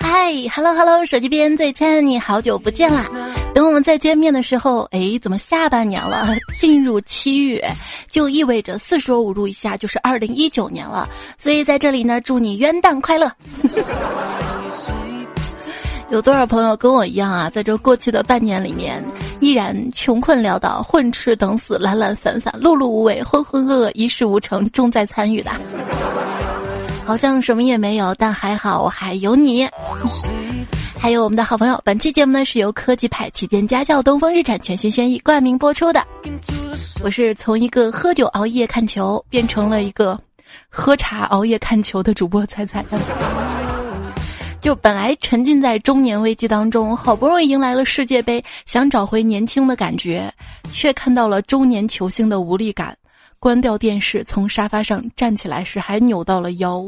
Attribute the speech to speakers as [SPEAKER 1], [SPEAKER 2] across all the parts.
[SPEAKER 1] 嗨，Hello Hello，手机边最亲爱的你好久不见啦！等我们再见面的时候，哎，怎么下半年了？进入七月，就意味着四舍五入一下就是二零一九年了。所以在这里呢，祝你元旦快乐！有多少朋友跟我一样啊，在这过去的半年里面，依然穷困潦倒、混吃等死、懒懒散散、碌碌无为、浑浑噩噩、一事无成，重在参与的？好像什么也没有，但还好我还有你，还有我们的好朋友。本期节目呢是由科技派旗舰家校东风日产全新轩逸冠名播出的。我是从一个喝酒熬夜看球，变成了一个喝茶熬夜看球的主播彩彩。就本来沉浸在中年危机当中，好不容易迎来了世界杯，想找回年轻的感觉，却看到了中年球星的无力感。关掉电视，从沙发上站起来时还扭到了腰。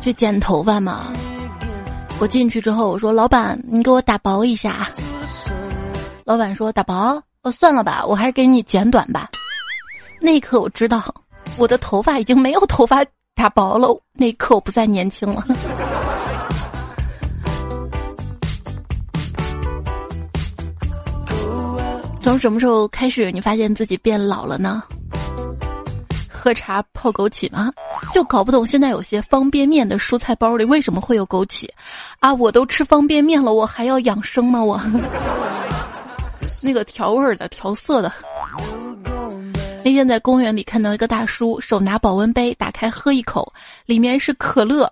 [SPEAKER 1] 去剪头发嘛，我进去之后我说：“老板，你给我打薄一下。”老板说：“打薄？哦，算了吧，我还是给你剪短吧。”那一刻我知道。我的头发已经没有头发打薄了，那一刻我不再年轻了。从什么时候开始，你发现自己变老了呢？喝茶泡枸杞吗？就搞不懂现在有些方便面的蔬菜包里为什么会有枸杞？啊，我都吃方便面了，我还要养生吗？我 那个调味的、调色的。那天在公园里看到一个大叔，手拿保温杯，打开喝一口，里面是可乐，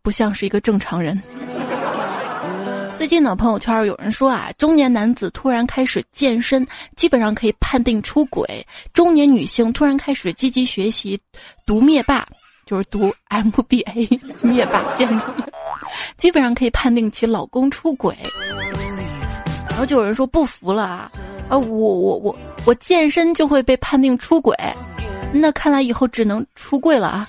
[SPEAKER 1] 不像是一个正常人。最近呢，朋友圈有人说啊，中年男子突然开始健身，基本上可以判定出轨；中年女性突然开始积极学习读灭霸，就是读 MBA 灭霸建筑，基本上可以判定其老公出轨。然后就有人说不服了啊。啊，我我我我健身就会被判定出轨，那看来以后只能出柜了啊！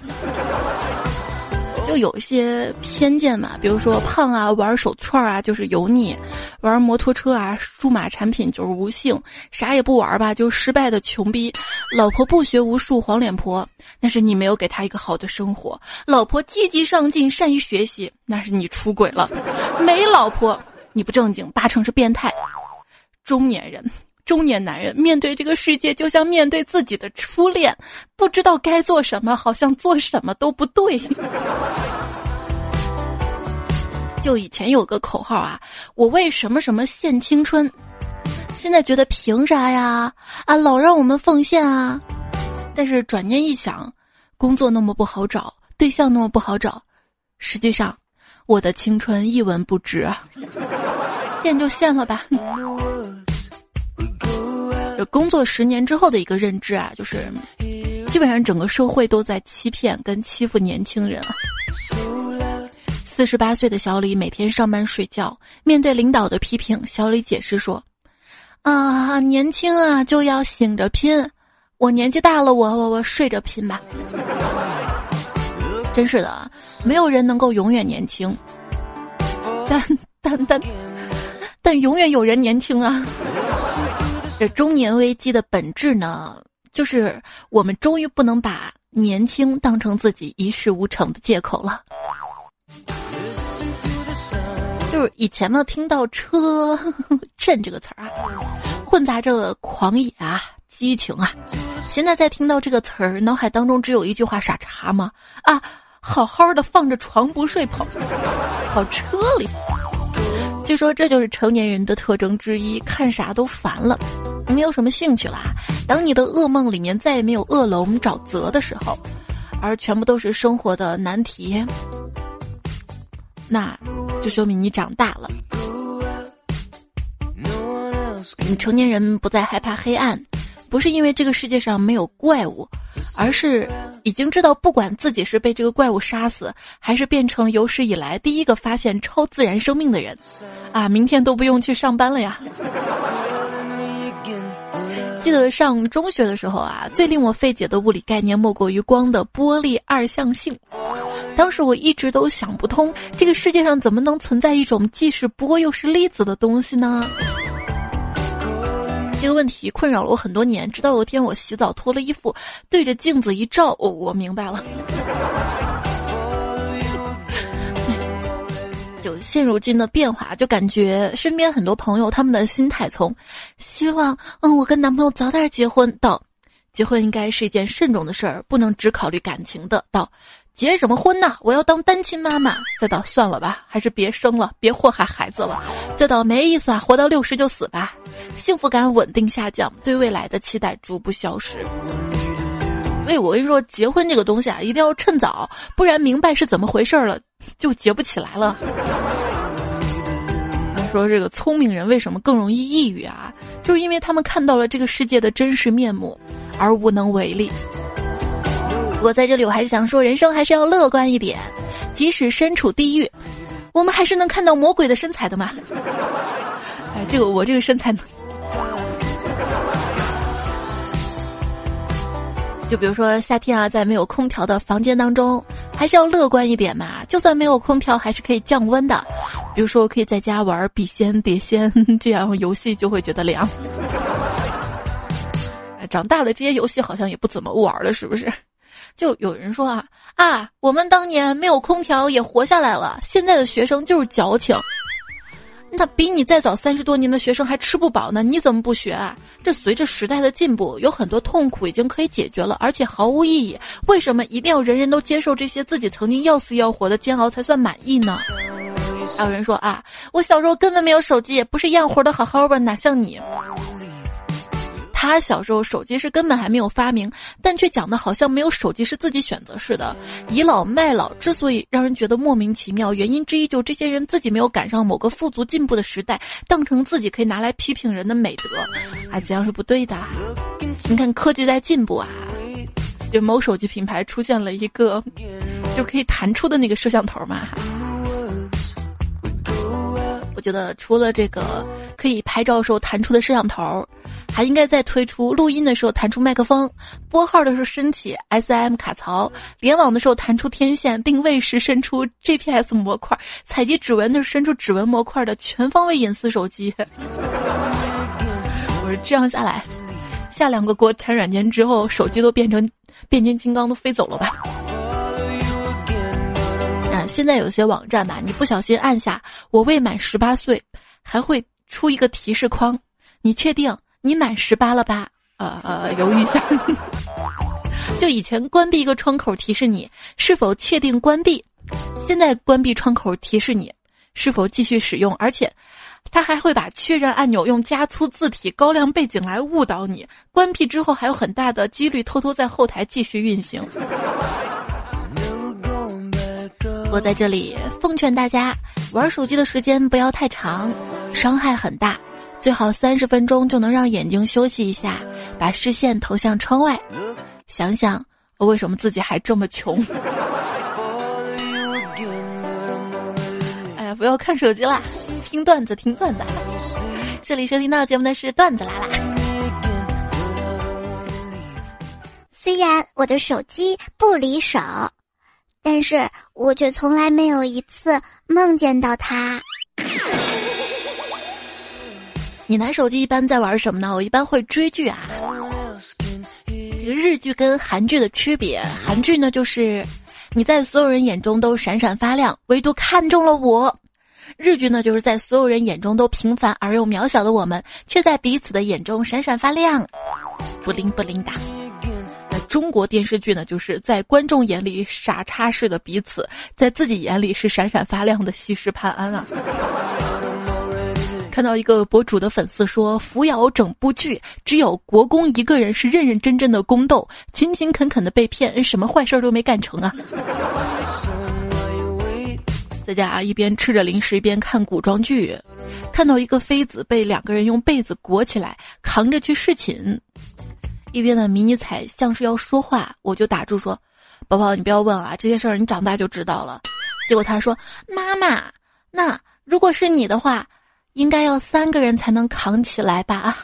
[SPEAKER 1] 就有一些偏见嘛，比如说胖啊，玩手串啊就是油腻；玩摩托车啊，数码产品就是无性；啥也不玩吧，就失败的穷逼；老婆不学无术，黄脸婆，那是你没有给她一个好的生活；老婆积极上进，善于学习，那是你出轨了；没老婆，你不正经，八成是变态；中年人。中年男人面对这个世界，就像面对自己的初恋，不知道该做什么，好像做什么都不对。就以前有个口号啊，我为什么什么献青春，现在觉得凭啥呀？啊，老让我们奉献啊！但是转念一想，工作那么不好找，对象那么不好找，实际上，我的青春一文不值啊！献就献了吧。就工作十年之后的一个认知啊，就是基本上整个社会都在欺骗跟欺负年轻人。四十八岁的小李每天上班睡觉，面对领导的批评，小李解释说：“啊，年轻啊就要醒着拼，我年纪大了，我我我睡着拼吧。”真是的，没有人能够永远年轻，但但但但永远有人年轻啊。这中年危机的本质呢，就是我们终于不能把年轻当成自己一事无成的借口了。就是以前呢，听到“车 震”这个词儿啊，混杂着狂野啊、激情啊；现在再听到这个词儿，脑海当中只有一句话：傻叉吗？啊，好好的放着床不睡，跑跑车里。据说这就是成年人的特征之一，看啥都烦了，没有什么兴趣啦。当你的噩梦里面再也没有恶龙沼泽的时候，而全部都是生活的难题，那就说明你长大了。你成年人不再害怕黑暗，不是因为这个世界上没有怪物。而是已经知道，不管自己是被这个怪物杀死，还是变成有史以来第一个发现超自然生命的人，啊，明天都不用去上班了呀！记得上中学的时候啊，最令我费解的物理概念莫过于光的波粒二象性。当时我一直都想不通，这个世界上怎么能存在一种既是波又是粒子的东西呢？这个问题困扰了我很多年，直到有一天我洗澡脱了衣服，对着镜子一照，我我明白了。就现如今的变化，就感觉身边很多朋友他们的心态从希望嗯我跟男朋友早点结婚到结婚应该是一件慎重的事儿，不能只考虑感情的到。结什么婚呢？我要当单亲妈妈。再到算了吧，还是别生了，别祸害孩子了。再到没意思啊，活到六十就死吧。幸福感稳定下降，对未来的期待逐步消失。所以我跟你说，结婚这个东西啊，一定要趁早，不然明白是怎么回事了，就结不起来了。说这个聪明人为什么更容易抑郁啊？就因为他们看到了这个世界的真实面目，而无能为力。不过在这里，我还是想说，人生还是要乐观一点。即使身处地狱，我们还是能看到魔鬼的身材的嘛。哎，这个我这个身材，就比如说夏天啊，在没有空调的房间当中，还是要乐观一点嘛。就算没有空调，还是可以降温的。比如说，我可以在家玩笔仙、碟仙 这样游戏，就会觉得凉。长大了，这些游戏好像也不怎么玩了，是不是？就有人说啊啊，我们当年没有空调也活下来了，现在的学生就是矫情。那比你再早三十多年的学生还吃不饱呢，你怎么不学啊？这随着时代的进步，有很多痛苦已经可以解决了，而且毫无意义。为什么一定要人人都接受这些自己曾经要死要活的煎熬才算满意呢？还有人说啊，我小时候根本没有手机，不是一样活得好好的，哪像你？他小时候手机是根本还没有发明，但却讲的好像没有手机是自己选择似的。倚老卖老之所以让人觉得莫名其妙，原因之一就这些人自己没有赶上某个富足进步的时代，当成自己可以拿来批评人的美德，啊，这样是不对的。你看科技在进步啊，就某手机品牌出现了一个就可以弹出的那个摄像头嘛。我觉得除了这个可以拍照时候弹出的摄像头。还应该再推出录音的时候弹出麦克风，拨号的时候升起 SIM 卡槽，联网的时候弹出天线，定位时伸出 GPS 模块，采集指纹的时候伸出指纹模块的全方位隐私手机。我说这样下来，下两个国产软件之后，手机都变成变形金刚都飞走了吧？啊，现在有些网站吧，你不小心按下“我未满十八岁”，还会出一个提示框，你确定？你满十八了吧？呃 呃，犹豫一下。就以前关闭一个窗口提示你是否确定关闭，现在关闭窗口提示你是否继续使用，而且，它还会把确认按钮用加粗字体、高亮背景来误导你。关闭之后还有很大的几率偷偷在后台继续运行。我在这里奉劝大家，玩手机的时间不要太长，伤害很大。最好三十分钟就能让眼睛休息一下，把视线投向窗外，想想我为什么自己还这么穷。哎呀，不要看手机啦，听段子，听段子。这里收听到节目的是段子来啦。
[SPEAKER 2] 虽然我的手机不离手，但是我却从来没有一次梦见到它。
[SPEAKER 1] 你拿手机一般在玩什么呢？我一般会追剧啊。这个日剧跟韩剧的区别，韩剧呢就是你在所有人眼中都闪闪发亮，唯独看中了我；日剧呢就是在所有人眼中都平凡而又渺小的我们，却在彼此的眼中闪闪发亮，不灵不灵的。那中国电视剧呢，就是在观众眼里傻叉式的彼此，在自己眼里是闪闪发亮的西施潘安啊。看到一个博主的粉丝说：“扶摇整部剧，只有国公一个人是认认真真的宫斗，勤勤恳恳的被骗，什么坏事儿都没干成啊！”在家一边吃着零食一边看古装剧，看到一个妃子被两个人用被子裹起来扛着去侍寝，一边的迷你彩像是要说话，我就打住说：“宝宝，你不要问啊，这些事儿你长大就知道了。”结果他说：“妈妈，那如果是你的话。”应该要三个人才能扛起来吧？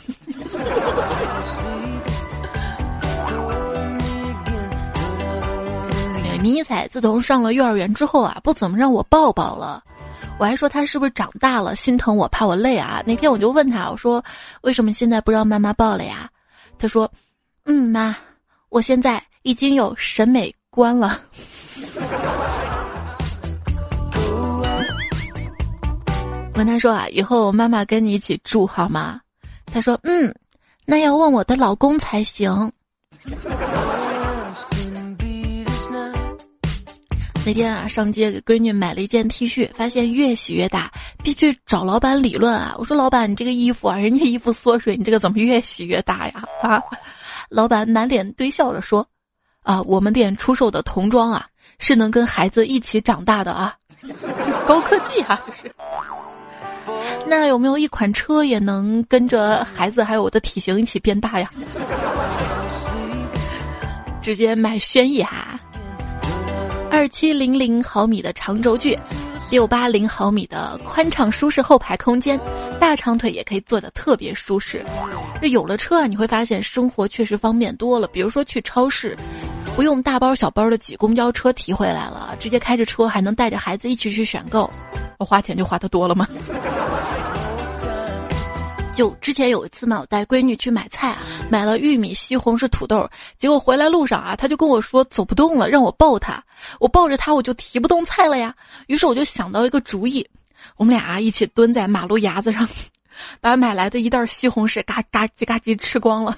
[SPEAKER 1] 迷彩自从上了幼儿园之后啊，不怎么让我抱抱了。我还说他是不是长大了，心疼我，怕我累啊？那天我就问他，我说为什么现在不让妈妈抱了呀？他说，嗯，妈，我现在已经有审美观了。跟他说啊，以后妈妈跟你一起住好吗？他说，嗯，那要问我的老公才行。那天啊，上街给闺女买了一件 T 恤，发现越洗越大，必须找老板理论啊！我说老板，你这个衣服啊，人家衣服缩水，你这个怎么越洗越大呀？啊！老板满脸堆笑着说：“啊，我们店出售的童装啊，是能跟孩子一起长大的啊，高科技啊！这是。那有没有一款车也能跟着孩子还有我的体型一起变大呀？直接买轩逸哈。”二七零零毫米的长轴距，六八零毫米的宽敞舒适后排空间，大长腿也可以坐的特别舒适。这有了车啊，你会发现生活确实方便多了。比如说去超市，不用大包小包的挤公交车提回来了，直接开着车还能带着孩子一起去选购，我花钱就花的多了吗？就之前有一次嘛，我带闺女去买菜啊，买了玉米、西红柿、土豆，结果回来路上啊，她就跟我说走不动了，让我抱她。我抱着她，我就提不动菜了呀。于是我就想到一个主意，我们俩一起蹲在马路牙子上，把买来的一袋西红柿嘎嘎叽嘎叽吃光了。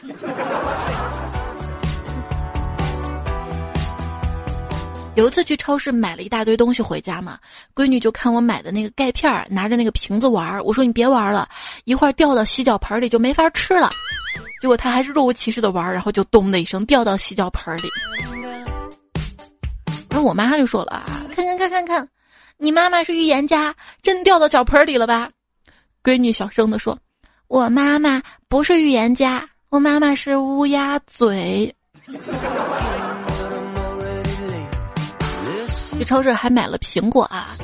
[SPEAKER 1] 有一次去超市买了一大堆东西回家嘛，闺女就看我买的那个钙片儿，拿着那个瓶子玩儿。我说你别玩了，一会儿掉到洗脚盆里就没法吃了。结果她还是若无其事的玩儿，然后就咚的一声掉到洗脚盆里。然后我妈就说了啊，看看看看看，你妈妈是预言家，真掉到脚盆里了吧？闺女小声的说，我妈妈不是预言家，我妈妈是乌鸦嘴。去超市还买了苹果啊，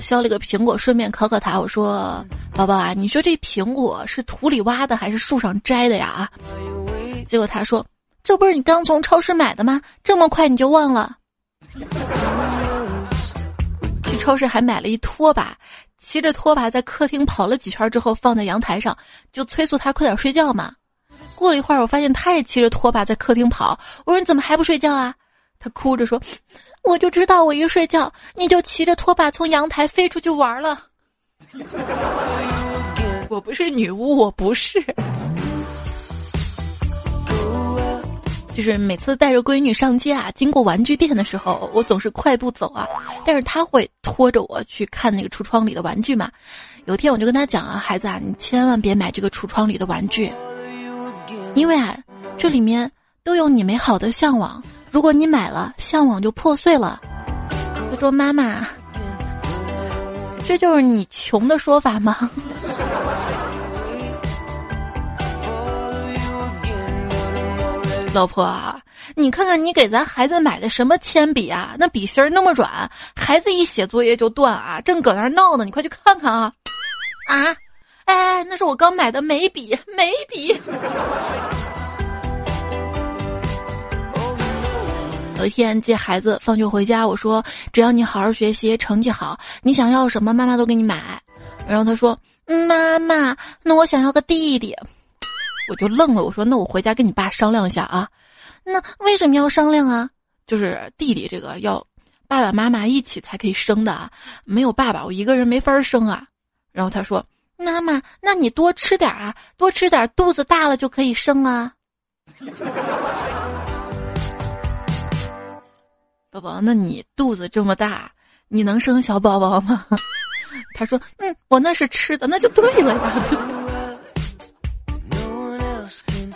[SPEAKER 1] 削了个苹果，顺便考考他。我说：“宝宝啊，你说这苹果是土里挖的还是树上摘的呀？”啊，结果他说：“这不是你刚从超市买的吗？这么快你就忘了？”去超市还买了一拖把，骑着拖把在客厅跑了几圈之后，放在阳台上，就催促他快点睡觉嘛。过了一会儿，我发现他也骑着拖把在客厅跑，我说：“你怎么还不睡觉啊？”他哭着说：“我就知道，我一睡觉，你就骑着拖把从阳台飞出去玩了。我不是女巫，我不是。就是每次带着闺女上街啊，经过玩具店的时候，我总是快步走啊，但是他会拖着我去看那个橱窗里的玩具嘛。有天我就跟他讲啊，孩子啊，你千万别买这个橱窗里的玩具，因为啊，这里面都有你美好的向往。”如果你买了，向往就破碎了。他说：“妈妈，这就是你穷的说法吗？” 老婆，你看看你给咱孩子买的什么铅笔啊？那笔芯儿那么软，孩子一写作业就断啊！正搁那儿闹呢，你快去看看啊！啊，哎，那是我刚买的眉笔，眉笔。有一天接孩子放学回家，我说：“只要你好好学习，成绩好，你想要什么，妈妈都给你买。”然后他说：“妈妈，那我想要个弟弟。”我就愣了，我说：“那我回家跟你爸商量一下啊。”那为什么要商量啊？就是弟弟这个要爸爸妈妈一起才可以生的啊，没有爸爸我一个人没法生啊。然后他说：“妈妈，那你多吃点啊，多吃点，肚子大了就可以生啊。”宝宝，那你肚子这么大，你能生小宝宝吗？他说：“嗯，我那是吃的，那就对了呀。”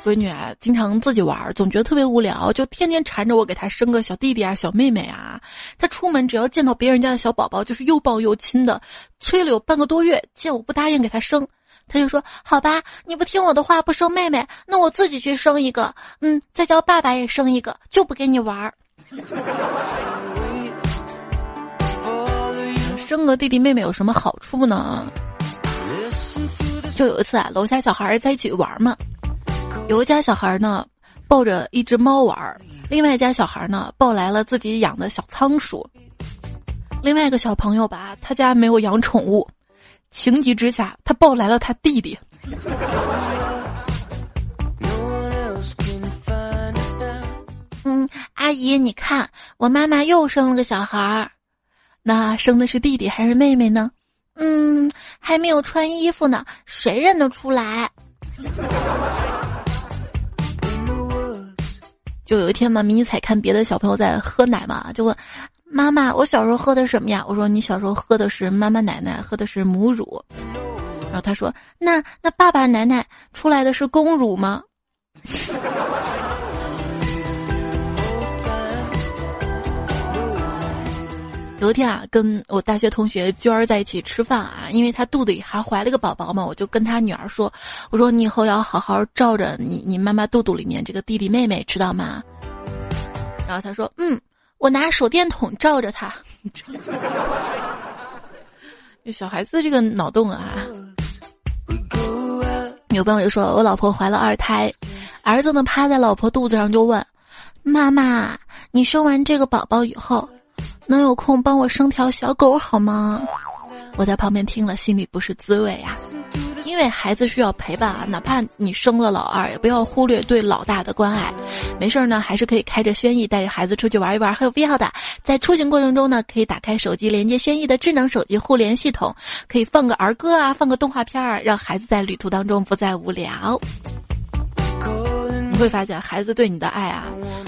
[SPEAKER 1] 闺女啊，经常自己玩，总觉得特别无聊，就天天缠着我给她生个小弟弟啊、小妹妹啊。她出门只要见到别人家的小宝宝，就是又抱又亲的，催了有半个多月，见我不答应给她生，她就说：“好吧，你不听我的话，不生妹妹，那我自己去生一个，嗯，再叫爸爸也生一个，就不跟你玩。”生个弟弟妹妹有什么好处呢？就有一次啊，楼下小孩在一起玩嘛，有一家小孩呢抱着一只猫玩，另外一家小孩呢抱来了自己养的小仓鼠。另外一个小朋友吧，他家没有养宠物，情急之下他抱来了他弟弟。
[SPEAKER 2] 阿姨，你看我妈妈又生了个小孩儿，
[SPEAKER 1] 那生的是弟弟还是妹妹呢？
[SPEAKER 2] 嗯，还没有穿衣服呢，谁认得出来？
[SPEAKER 1] 就有一天嘛，迷彩看别的小朋友在喝奶嘛，就问妈妈：“我小时候喝的什么呀？”我说：“你小时候喝的是妈妈奶奶，喝的是母乳。”然后他说：“那那爸爸奶奶出来的是公乳吗？” 有一天啊，跟我大学同学娟儿在一起吃饭啊，因为她肚子里还怀了个宝宝嘛，我就跟她女儿说：“我说你以后要好好照着你你妈妈肚肚里面这个弟弟妹妹，知道吗？”然后她说：“嗯，我拿手电筒照着他。”小孩子这个脑洞啊！有朋友就说我老婆怀了二胎，儿子呢趴在老婆肚子上就问：“妈妈，你生完这个宝宝以后？”能有空帮我生条小狗好吗？我在旁边听了，心里不是滋味呀。因为孩子需要陪伴啊，哪怕你生了老二，也不要忽略对老大的关爱。没事儿呢，还是可以开着轩逸带着孩子出去玩一玩，很有必要的。在出行过程中呢，可以打开手机连接轩逸的智能手机互联系统，可以放个儿歌啊，放个动画片儿，让孩子在旅途当中不再无聊。你会发现孩子对你的爱啊，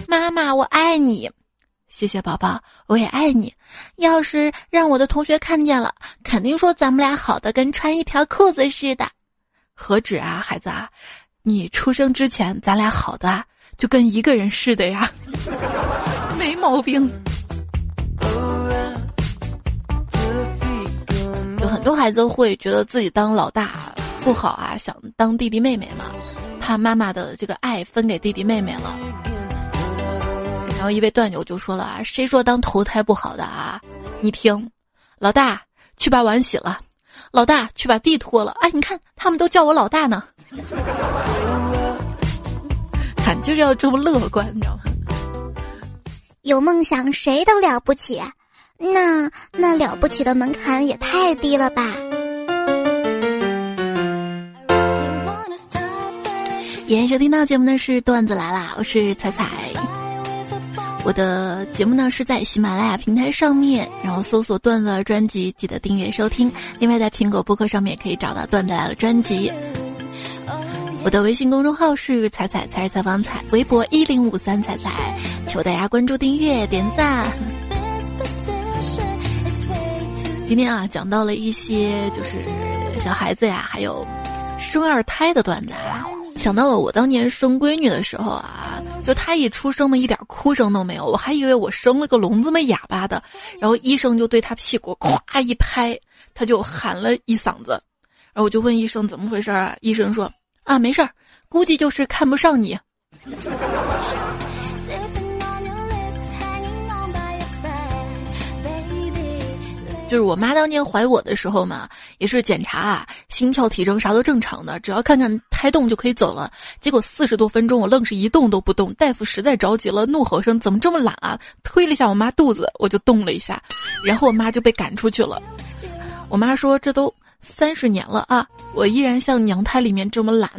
[SPEAKER 1] 妈妈我爱你。谢谢宝宝，我也爱你。要是让我的同学看见了，肯定说咱们俩好的跟穿一条裤子似的。何止啊，孩子啊，你出生之前咱俩好的就跟一个人似的呀，没毛病。有很多孩子会觉得自己当老大不好啊，想当弟弟妹妹嘛，怕妈妈的这个爱分给弟弟妹妹了。然后一位段友就说了啊，谁说当头胎不好的啊？你听，老大去把碗洗了，老大去把地拖了。哎，你看他们都叫我老大呢。看就是要这么乐观，你知道吗？
[SPEAKER 2] 有梦想谁都了不起，那那了不起的门槛也太低了吧？
[SPEAKER 1] 欢迎收听到节目的是段子来啦，我是彩彩。我的节目呢是在喜马拉雅平台上面，然后搜索“段子专辑”，记得订阅收听。另外，在苹果播客上面也可以找到“段子来了”专辑。我的微信公众号是“彩彩才是采访彩”，微博一零五三彩彩，求大家关注、订阅、点赞。今天啊，讲到了一些就是小孩子呀，还有生二胎的段子啊。想到了我当年生闺女的时候啊，就他一出生嘛，一点哭声都没有，我还以为我生了个聋子没哑巴的，然后医生就对他屁股咵一拍，他就喊了一嗓子，然后我就问医生怎么回事啊？医生说啊，没事儿，估计就是看不上你。就是我妈当年怀我的时候嘛，也是检查啊，心跳、体征啥都正常的，只要看看胎动就可以走了。结果四十多分钟，我愣是一动都不动。大夫实在着急了，怒吼声：“怎么这么懒啊？”推了一下我妈肚子，我就动了一下，然后我妈就被赶出去了。我妈说：“这都三十年了啊，我依然像娘胎里面这么懒。”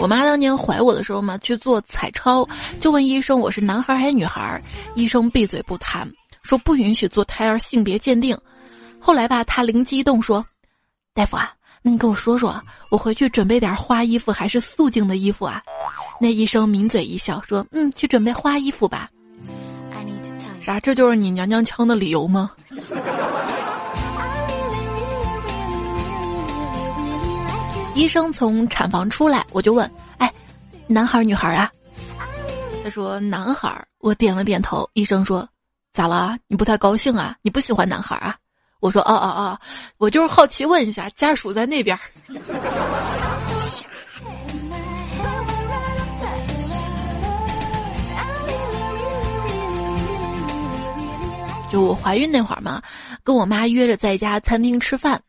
[SPEAKER 1] 我妈当年怀我的时候嘛，去做彩超，就问医生我是男孩还是女孩，医生闭嘴不谈，说不允许做胎儿性别鉴定。后来吧，他灵机一动说：“大夫啊，那你跟我说说，我回去准备点花衣服还是素净的衣服啊？”那医生抿嘴一笑说：“嗯，去准备花衣服吧。”啥？这就是你娘娘腔的理由吗？医生从产房出来，我就问：“哎，男孩女孩啊？”他说：“男孩。”我点了点头。医生说：“咋了？你不太高兴啊？你不喜欢男孩啊？”我说：“哦哦哦，我就是好奇问一下，家属在那边。”就我怀孕那会儿嘛，跟我妈约着在一家餐厅吃饭。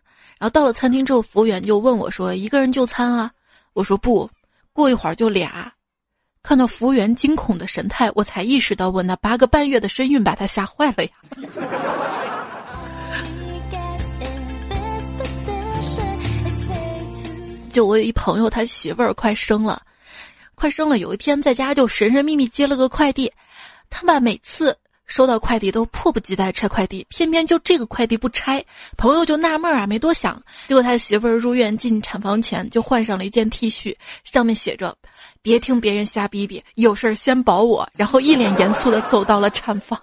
[SPEAKER 1] 然后到了餐厅之后，服务员就问我说：“一个人就餐啊？”我说：“不，过一会儿就俩。”看到服务员惊恐的神态，我才意识到我那八个半月的身孕把他吓坏了呀。就我有一朋友，他媳妇儿快生了，快生了。有一天在家就神神秘秘接了个快递，他吧每次收到快递都迫不及待拆快递，偏偏就这个快递不拆，朋友就纳闷啊，没多想。结果他媳妇儿入院进产房前就换上了一件 T 恤，上面写着：“别听别人瞎逼逼，有事儿先保我。”然后一脸严肃的走到了产房。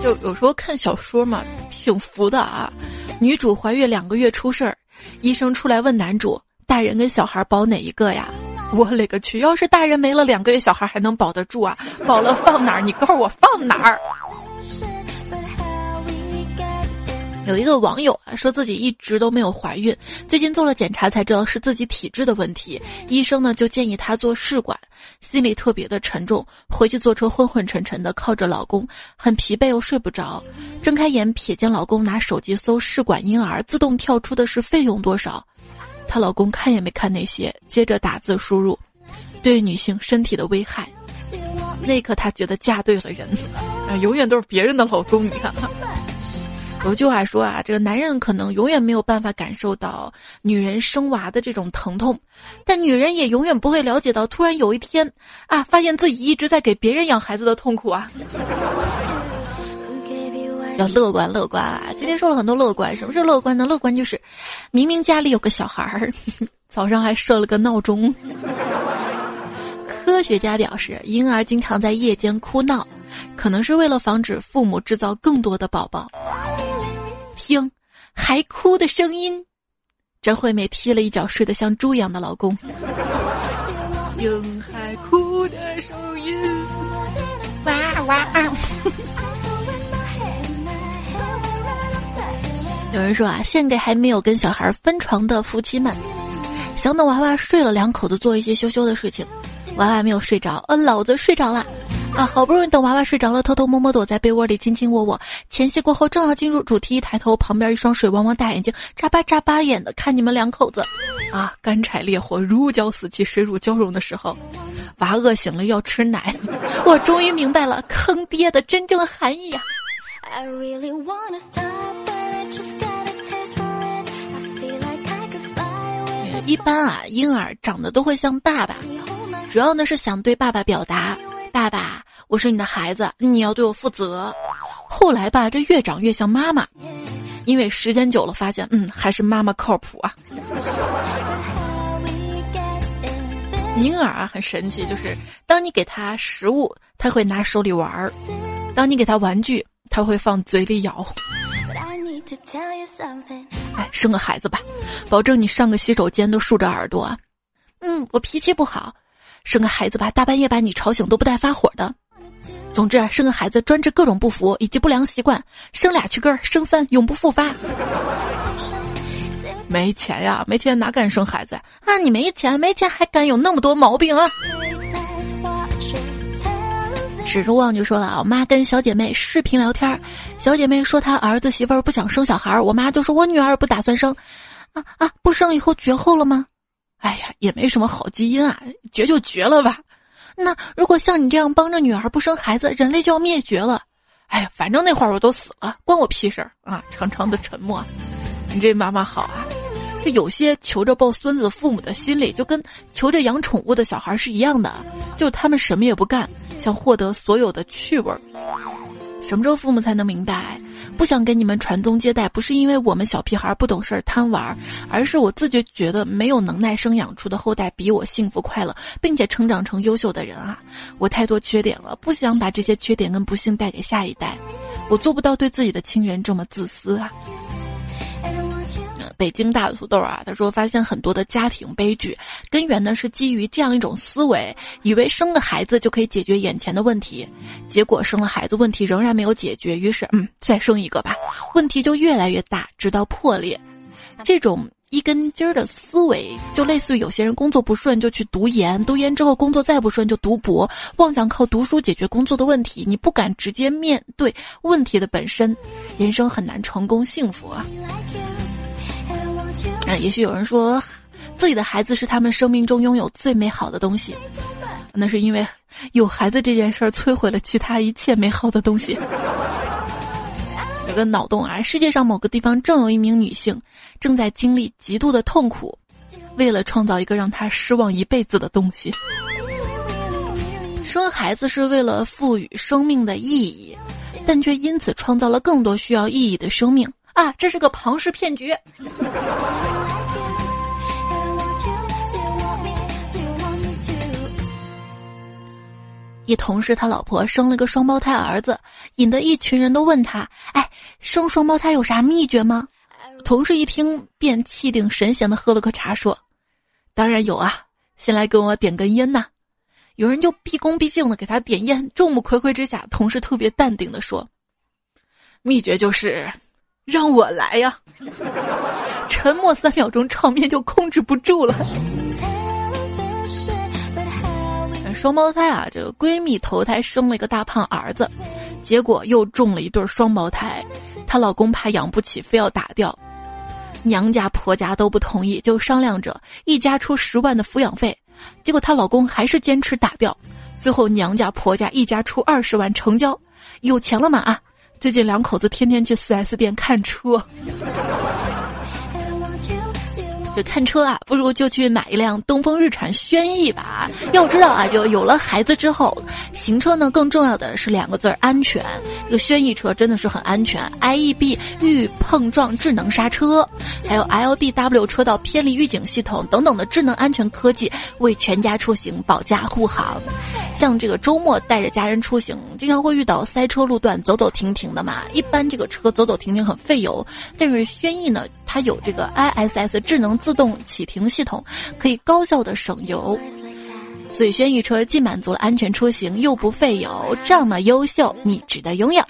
[SPEAKER 1] 就有时候看小说嘛，挺服的啊。女主怀孕两个月出事儿，医生出来问男主：“大人跟小孩保哪一个呀？”我勒个去！要是大人没了两个月，小孩还能保得住啊？保了放哪儿？你告诉我放哪儿？有一个网友啊，说自己一直都没有怀孕，最近做了检查才知道是自己体质的问题。医生呢就建议她做试管，心里特别的沉重。回去坐车昏昏沉沉的，靠着老公，很疲惫又睡不着。睁开眼瞥见老公拿手机搜试管婴儿，自动跳出的是费用多少。她老公看也没看那些，接着打字输入，对女性身体的危害。那一刻她觉得嫁对了人，啊，永远都是别人的老公，你看。有句话说啊，这个男人可能永远没有办法感受到女人生娃的这种疼痛，但女人也永远不会了解到突然有一天啊，发现自己一直在给别人养孩子的痛苦啊。要乐观乐观啊！今天说了很多乐观，什么是乐观呢？乐观就是，明明家里有个小孩儿，早上还设了个闹钟。科学家表示，婴儿经常在夜间哭闹，可能是为了防止父母制造更多的宝宝。听，还哭的声音。张惠妹踢了一脚睡得像猪一样的老公。听还哭的声音，哇哇。有人说啊，献给还没有跟小孩分床的夫妻们，想等娃娃睡了，两口子做一些羞羞的事情。娃娃没有睡着，呃，老子睡着了。啊，好不容易等娃娃睡着了，偷偷摸摸躲在被窝里亲亲我我。前戏过后，正要进入主题，一抬头，旁边一双水汪汪大眼睛，眨巴眨巴眼的看你们两口子。啊，干柴烈火，如胶似漆，水乳交融的时候，娃饿醒了要吃奶。我终于明白了坑爹的真正含义呀！一般啊，婴儿长得都会像爸爸，主要呢是想对爸爸表达。爸爸，我是你的孩子，你要对我负责。后来吧，这越长越像妈妈，因为时间久了发现，嗯，还是妈妈靠谱啊。婴儿啊，很神奇，就是当你给他食物，他会拿手里玩儿；当你给他玩具，他会放嘴里咬。哎，生个孩子吧，保证你上个洗手间都竖着耳朵。嗯，我脾气不好。生个孩子吧，大半夜把你吵醒都不带发火的。总之啊，生个孩子专治各种不服以及不良习惯，生俩去根儿，生三永不复发。没钱呀，没钱哪敢生孩子啊？你没钱，没钱还敢有那么多毛病啊？指着旺就说了，我妈跟小姐妹视频聊天，小姐妹说她儿子媳妇儿不想生小孩，我妈就说我女儿不打算生，啊啊，不生以后绝后了吗？哎呀，也没什么好基因啊，绝就绝了吧。那如果像你这样帮着女儿不生孩子，人类就要灭绝了。哎呀，反正那会儿我都死了，关我屁事儿啊！长长的沉默。你这妈妈好啊，这有些求着抱孙子，父母的心理就跟求着养宠物的小孩是一样的，就他们什么也不干，想获得所有的趣味儿。什么时候父母才能明白？不想给你们传宗接代，不是因为我们小屁孩不懂事儿贪玩，而是我自觉觉得没有能耐生养出的后代比我幸福快乐，并且成长成优秀的人啊！我太多缺点了，不想把这些缺点跟不幸带给下一代，我做不到对自己的亲人这么自私啊！北京大土豆啊，他说发现很多的家庭悲剧根源呢是基于这样一种思维，以为生个孩子就可以解决眼前的问题，结果生了孩子问题仍然没有解决，于是嗯再生一个吧，问题就越来越大，直到破裂。这种一根筋儿的思维，就类似于有些人工作不顺就去读研，读研之后工作再不顺就读博，妄想靠读书解决工作的问题，你不敢直接面对问题的本身，人生很难成功幸福啊。也许有人说，自己的孩子是他们生命中拥有最美好的东西，那是因为有孩子这件事儿摧毁了其他一切美好的东西。有个脑洞啊，世界上某个地方正有一名女性正在经历极度的痛苦，为了创造一个让她失望一辈子的东西。生孩子是为了赋予生命的意义，但却因此创造了更多需要意义的生命啊！这是个庞氏骗局。一同事他老婆生了个双胞胎儿子，引得一群人都问他：“哎，生双胞胎有啥秘诀吗？”同事一听便气定神闲的喝了个茶，说：“当然有啊，先来跟我点根烟呐。”有人就毕恭毕敬的给他点烟，众目睽睽之下，同事特别淡定的说：“秘诀就是让我来呀。”沉默三秒钟，场面就控制不住了。双胞胎啊，这个闺蜜投胎生了一个大胖儿子，结果又中了一对双胞胎，她老公怕养不起，非要打掉，娘家婆家都不同意，就商量着一家出十万的抚养费。结果她老公还是坚持打掉，最后娘家婆家一家出二十万成交，有钱了嘛啊！最近两口子天天去四 S 店看车。这看车啊，不如就去买一辆东风日产轩逸吧。要知道啊，就有了孩子之后，行车呢更重要的是两个字儿安全。这个轩逸车真的是很安全，IEB 预碰撞智能刹车，还有 LDW 车道偏离预警系统等等的智能安全科技，为全家出行保驾护航。像这个周末带着家人出行，经常会遇到塞车路段，走走停停的嘛。一般这个车走走停停很费油，但是轩逸呢，它有这个 ISS 智能自动启停系统，可以高效的省油。所以轩逸车既满足了安全出行，又不费油，这么优秀，你值得拥有。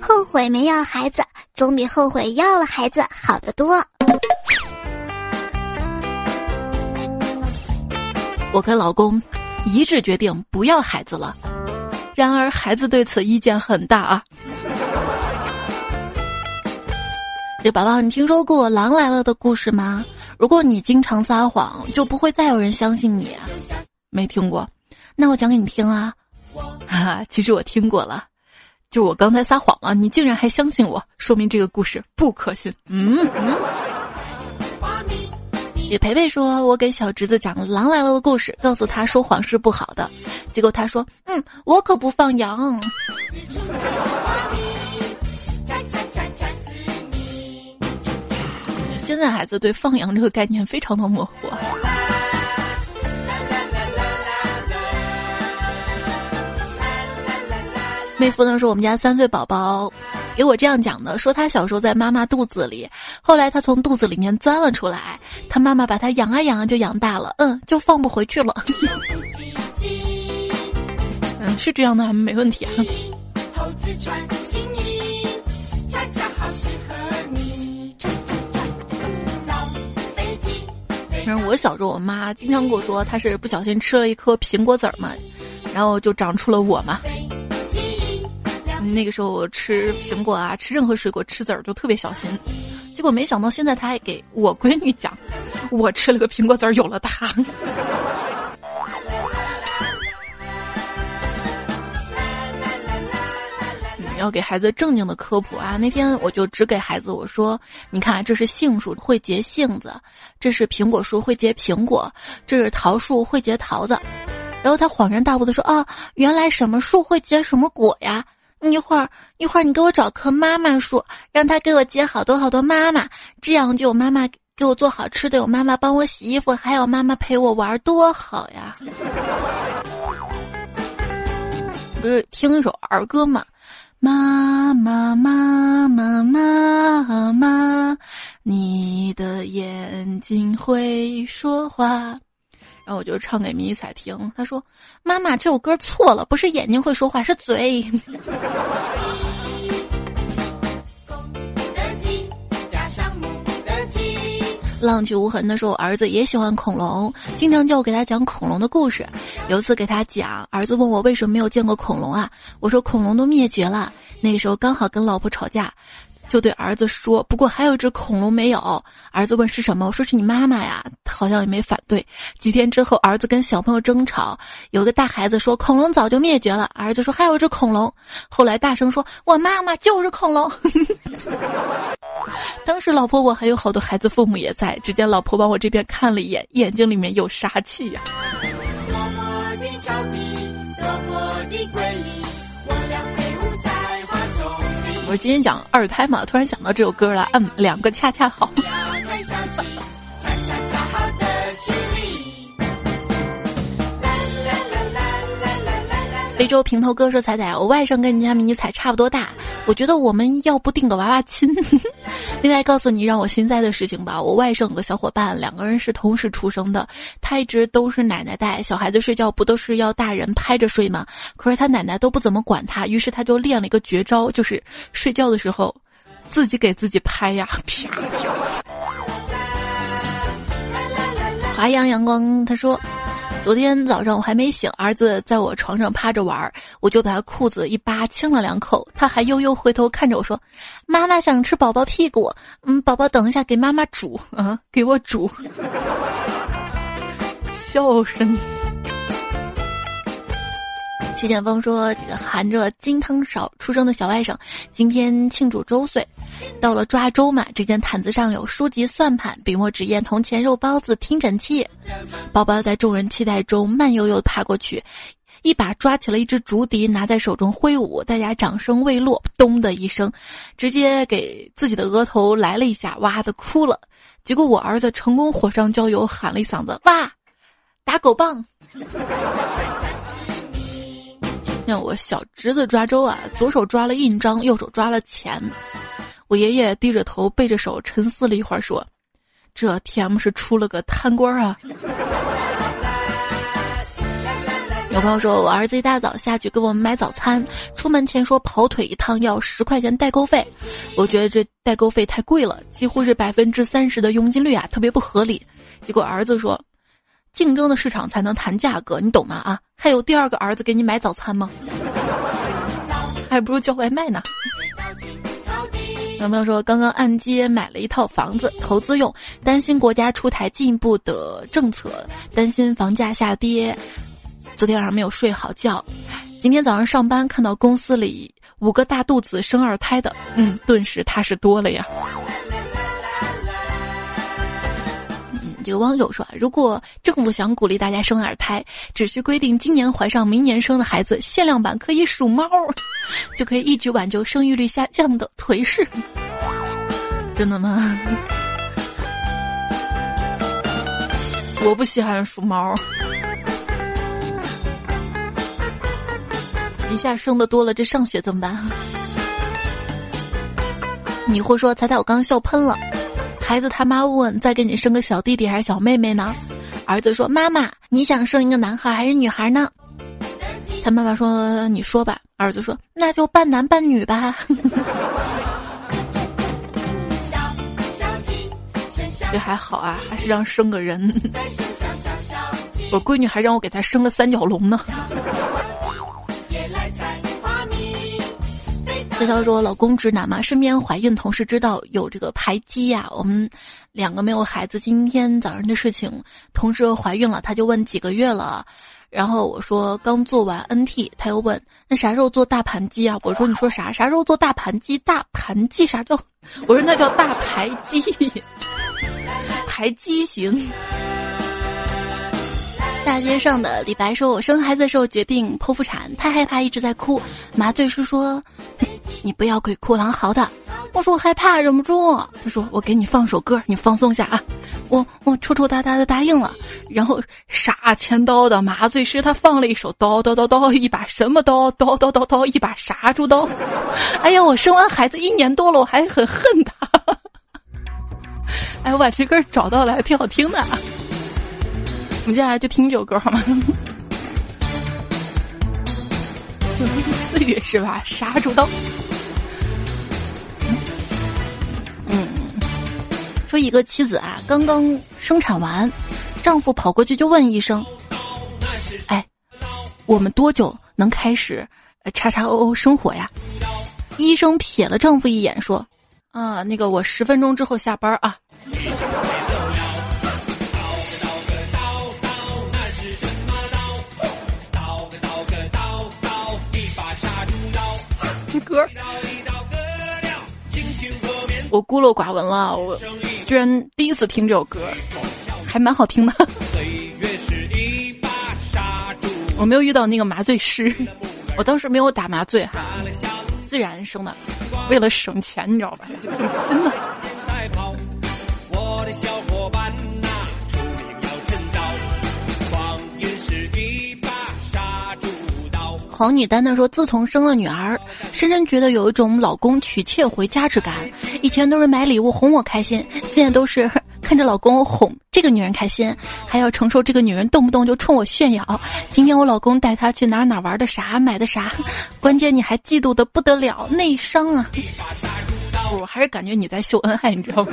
[SPEAKER 2] 后悔没要孩子，总比后悔要了孩子好得多。
[SPEAKER 1] 我跟老公一致决定不要孩子了，然而孩子对此意见很大啊。这宝宝，你听说过《狼来了》的故事吗？如果你经常撒谎，就不会再有人相信你。没听过？那我讲给你听啊。哈，其实我听过了，就我刚才撒谎了，你竟然还相信我，说明这个故事不可信。嗯嗯。给培培说：“我给小侄子讲《狼来了》的故事，告诉他说谎是不好的。结果他说：‘嗯，我可不放羊。’在孩子对放羊这个概念非常的模糊。”妹夫呢说：“我们家三岁宝宝。”给我这样讲的，说他小时候在妈妈肚子里，后来他从肚子里面钻了出来，他妈妈把他养啊养啊就养大了，嗯，就放不回去了。嗯，是这样的，没问题啊。反正我小时候，我妈经常跟我说，她是不小心吃了一颗苹果籽儿嘛，然后就长出了我嘛。那个时候我吃苹果啊，吃任何水果，吃籽儿就特别小心。结果没想到现在他还给我闺女讲，我吃了个苹果籽儿有了他。要给孩子正经的科普啊！那天我就只给孩子我说：“你看，这是杏树会结杏子，这是苹果树会结苹果，这是桃树会结桃子。”然后他恍然大悟的说：“啊，原来什么树会结什么果呀？”一会儿，一会儿，你给我找棵妈妈树，让他给我结好多好多妈妈，这样就有妈妈给我做好吃的，有妈妈帮我洗衣服，还有妈妈陪我玩，多好呀！不是听一首儿歌吗？妈妈，妈妈，妈妈，你的眼睛会说话。然后我就唱给迷彩听，他说：“妈妈，这首歌错了，不是眼睛会说话，是嘴。” 浪迹无痕的时候，儿子也喜欢恐龙，经常叫我给他讲恐龙的故事。有一次给他讲，儿子问我为什么没有见过恐龙啊？我说恐龙都灭绝了。那个时候刚好跟老婆吵架。就对儿子说：“不过还有一只恐龙没有。”儿子问是什么，我说是你妈妈呀，好像也没反对。几天之后，儿子跟小朋友争吵，有个大孩子说恐龙早就灭绝了，儿子说还有一只恐龙，后来大声说：“我妈妈就是恐龙。”当时老婆我还有好多孩子父母也在，只见老婆往我这边看了一眼，眼睛里面有杀气呀。我今天讲二胎嘛，突然想到这首歌了。嗯，两个恰恰好。非洲平头哥说：“彩彩，我外甥跟你家迷你彩差不多大，我觉得我们要不定个娃娃亲。另外，告诉你让我心塞的事情吧，我外甥有个小伙伴，两个人是同时出生的，他一直都是奶奶带，小孩子睡觉不都是要大人拍着睡吗？可是他奶奶都不怎么管他，于是他就练了一个绝招，就是睡觉的时候自己给自己拍呀，啪啪。”华阳阳光他说。昨天早上我还没醒，儿子在我床上趴着玩，我就把他裤子一扒，亲了两口，他还悠悠回头看着我说：“妈妈想吃宝宝屁股，嗯，宝宝等一下给妈妈煮啊，给我煮。”笑声。谢剑锋说：“这个含着金汤勺出生的小外甥，今天庆祝周岁。到了抓周嘛，只见毯子上有书籍、算盘、笔墨纸砚、铜钱、肉包子、听诊器。宝宝在众人期待中慢悠悠爬过去，一把抓起了一只竹笛，拿在手中挥舞。大家掌声未落，咚的一声，直接给自己的额头来了一下，哇的哭了。结果我儿子成功火上浇油，喊了一嗓子：哇，打狗棒！”像我小侄子抓周啊，左手抓了印章，右手抓了钱。我爷爷低着头，背着手，沉思了一会儿，说：“这 T.M 是出了个贪官啊。”有朋友说，我儿子一大早下去给我们买早餐，出门前说跑腿一趟要十块钱代购费，我觉得这代购费太贵了，几乎是百分之三十的佣金率啊，特别不合理。结果儿子说。竞争的市场才能谈价格，你懂吗？啊，还有第二个儿子给你买早餐吗？还不如叫外卖呢。有朋友说，刚刚按揭买了一套房子，投资用，担心国家出台进一步的政策，担心房价下跌。昨天晚上没有睡好觉，今天早上上班看到公司里五个大肚子生二胎的，嗯，顿时踏实多了呀。这个网友说，如果政府想鼓励大家生二胎，只需规定今年怀上明年生的孩子，限量版可以数猫，就可以一举挽救生育率下降的颓势。真的吗？我不稀罕数猫，一下生的多了，这上学怎么办？你会说：“彩彩，我刚笑喷了。”孩子他妈问：“再给你生个小弟弟还是小妹妹呢？”儿子说：“妈妈，你想生一个男孩还是女孩呢？”他妈妈说：“你说吧。”儿子说：“那就半男半女吧。”这还好啊，还是让生个人。我闺女还让我给她生个三角龙呢。这条说老公直男嘛，身边怀孕同事知道有这个排畸呀。我们两个没有孩子，今天早上的事情，同事怀孕了，他就问几个月了，然后我说刚做完 NT，他又问那啥时候做大盘鸡啊？我说你说啥？啥时候做大盘鸡？大盘鸡啥叫？我说那叫大排畸，排畸形。大街上的李白说：“我生孩子的时候决定剖腹产，太害怕，一直在哭。麻醉师说。”你不要鬼哭狼嚎的，我说我害怕，忍不住。他说我给你放首歌，你放松下啊。我我抽抽搭搭的答应了，然后杀千刀的麻醉师他放了一首刀刀刀刀，一把什么刀刀刀刀刀，一把杀猪刀。哎呀，我生完孩子一年多了，我还很恨他。哎，我把这歌找到了，还挺好听的。我们接下来就听这首歌好吗？四月是吧？杀猪刀。嗯，说一个妻子啊，刚刚生产完，丈夫跑过去就问医生：“哎，我们多久能开始叉叉 O O 生活呀？”医生瞥了丈夫一眼说：“啊，那个我十分钟之后下班啊。歌，我孤陋寡闻了，我居然第一次听这首歌，还蛮好听的。我没有遇到那个麻醉师，我当时没有打麻醉哈，自然生的，为了省钱，你知道吧？真的。黄女丹丹说：“自从生了女儿，深深觉得有一种老公娶妾回家之感。以前都是买礼物哄我开心，现在都是 看着老公哄这个女人开心，还要承受这个女人动不动就冲我炫耀。今天我老公带她去哪哪玩的啥买的啥，关键你还嫉妒的不得了，内伤啊！我还是感觉你在秀恩爱，你知道吗？”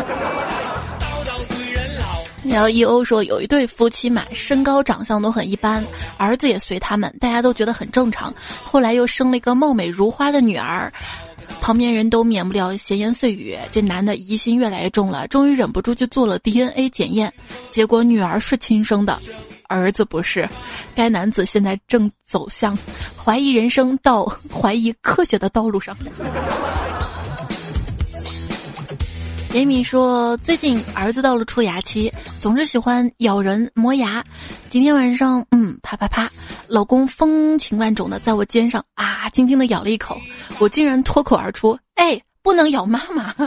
[SPEAKER 1] 然后 E.O 说有一对夫妻嘛，身高长相都很一般，儿子也随他们，大家都觉得很正常。后来又生了一个貌美如花的女儿，旁边人都免不了闲言碎语。这男的疑心越来越重了，终于忍不住去做了 DNA 检验，结果女儿是亲生的，儿子不是。该男子现在正走向怀疑人生到怀疑科学的道路上。杰米说：“最近儿子到了出牙期，总是喜欢咬人磨牙。今天晚上，嗯，啪啪啪，老公风情万种的在我肩上啊，轻轻的咬了一口，我竟然脱口而出：‘哎，不能咬妈妈。’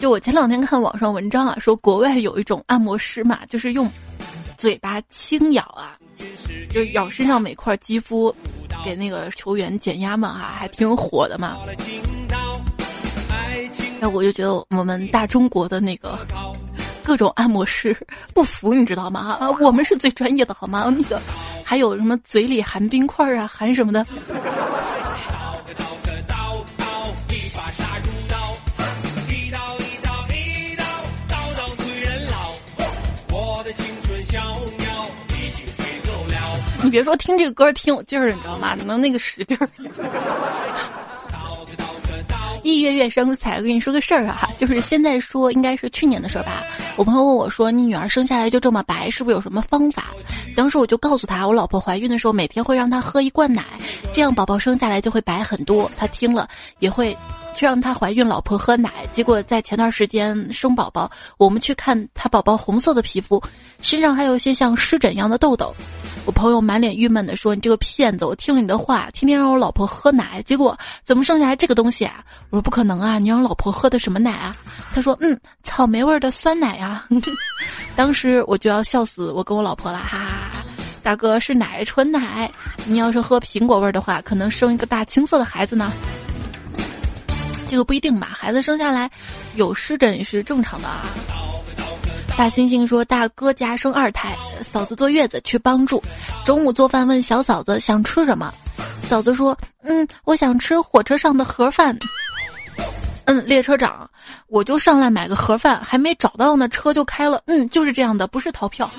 [SPEAKER 1] 就我前两天看网上文章啊，说国外有一种按摩师嘛，就是用嘴巴轻咬啊，就咬身上每块肌肤，给那个球员减压嘛，哈，还挺火的嘛。”那我就觉得我们大中国的那个各种按摩师不服，你知道吗？啊，我们是最专业的，好吗？那个还有什么嘴里含冰块啊，含什么的？你别说听这个歌挺有劲儿，你知道吗？能那个使劲儿。一月月生彩，我跟你说个事儿啊，就是现在说应该是去年的事儿吧。我朋友问我说：“你女儿生下来就这么白，是不是有什么方法？”当时我就告诉他，我老婆怀孕的时候每天会让她喝一罐奶，这样宝宝生下来就会白很多。他听了也会去让他怀孕老婆喝奶。结果在前段时间生宝宝，我们去看他宝宝红色的皮肤，身上还有一些像湿疹一样的痘痘。我朋友满脸郁闷的说：“你这个骗子！我听了你的话，天天让我老婆喝奶，结果怎么生下来这个东西啊？”我说：“不可能啊！你让老婆喝的什么奶啊？”他说：“嗯，草莓味的酸奶啊。”当时我就要笑死我跟我老婆了，哈哈哈！大哥是奶，纯奶。你要是喝苹果味的话，可能生一个大青色的孩子呢。这个不一定吧？孩子生下来有湿疹也是正常的啊。大猩猩说：“大哥家生二胎，嫂子坐月子去帮助。中午做饭问小嫂子想吃什么，嫂子说：嗯，我想吃火车上的盒饭。嗯，列车长，我就上来买个盒饭，还没找到呢，车就开了。嗯，就是这样的，不是逃票。”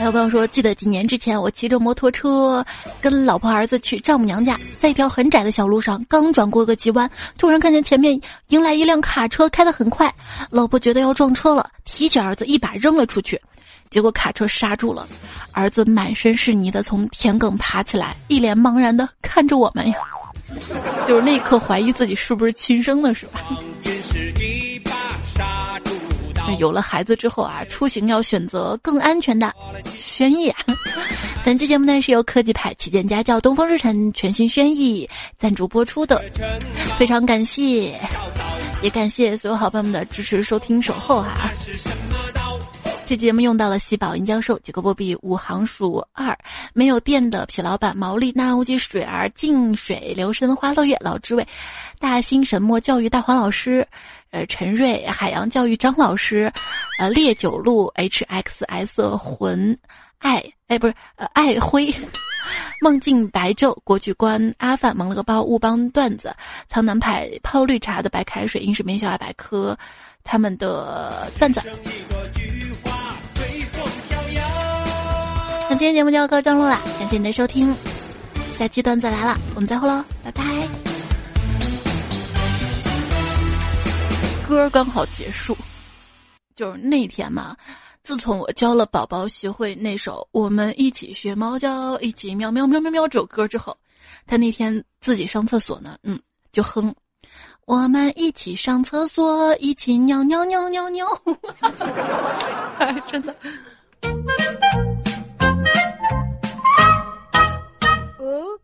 [SPEAKER 1] 还有朋友说，记得几年之前，我骑着摩托车跟老婆儿子去丈母娘家，在一条很窄的小路上，刚转过个急弯，突然看见前面迎来一辆卡车，开得很快。老婆觉得要撞车了，提起儿子一把扔了出去，结果卡车刹住了，儿子满身是泥的从田埂爬起来，一脸茫然的看着我们呀，就是那一刻怀疑自己是不是亲生的，是吧？有了孩子之后啊，出行要选择更安全的轩逸。本期节目呢是由科技派旗舰家轿东风日产全新轩逸赞助播出的，非常感谢，也感谢所有好朋友们的支持、收听、守候哈。这节目用到了喜宝银教授几个波比五行数二没有电的痞老板毛利纳乌鸡水儿静水流深花落月老之位大兴神墨教育大黄老师。呃，陈瑞海洋教育张老师，呃，烈酒路 H X S 魂爱哎不是呃爱辉，梦境白昼国剧观阿范蒙了个包乌邦段子苍南派泡绿茶的白开水英式名小百科他们的段子。今天节目就要告段落了，感谢你的收听，下期段子来了，我们再会喽，拜拜。歌刚好结束，就是那天嘛。自从我教了宝宝学会那首“我们一起学猫叫，一起喵喵喵喵喵”这首歌之后，他那天自己上厕所呢，嗯，就哼：“我们一起上厕所，一起尿尿尿尿尿。”真的。Whoa.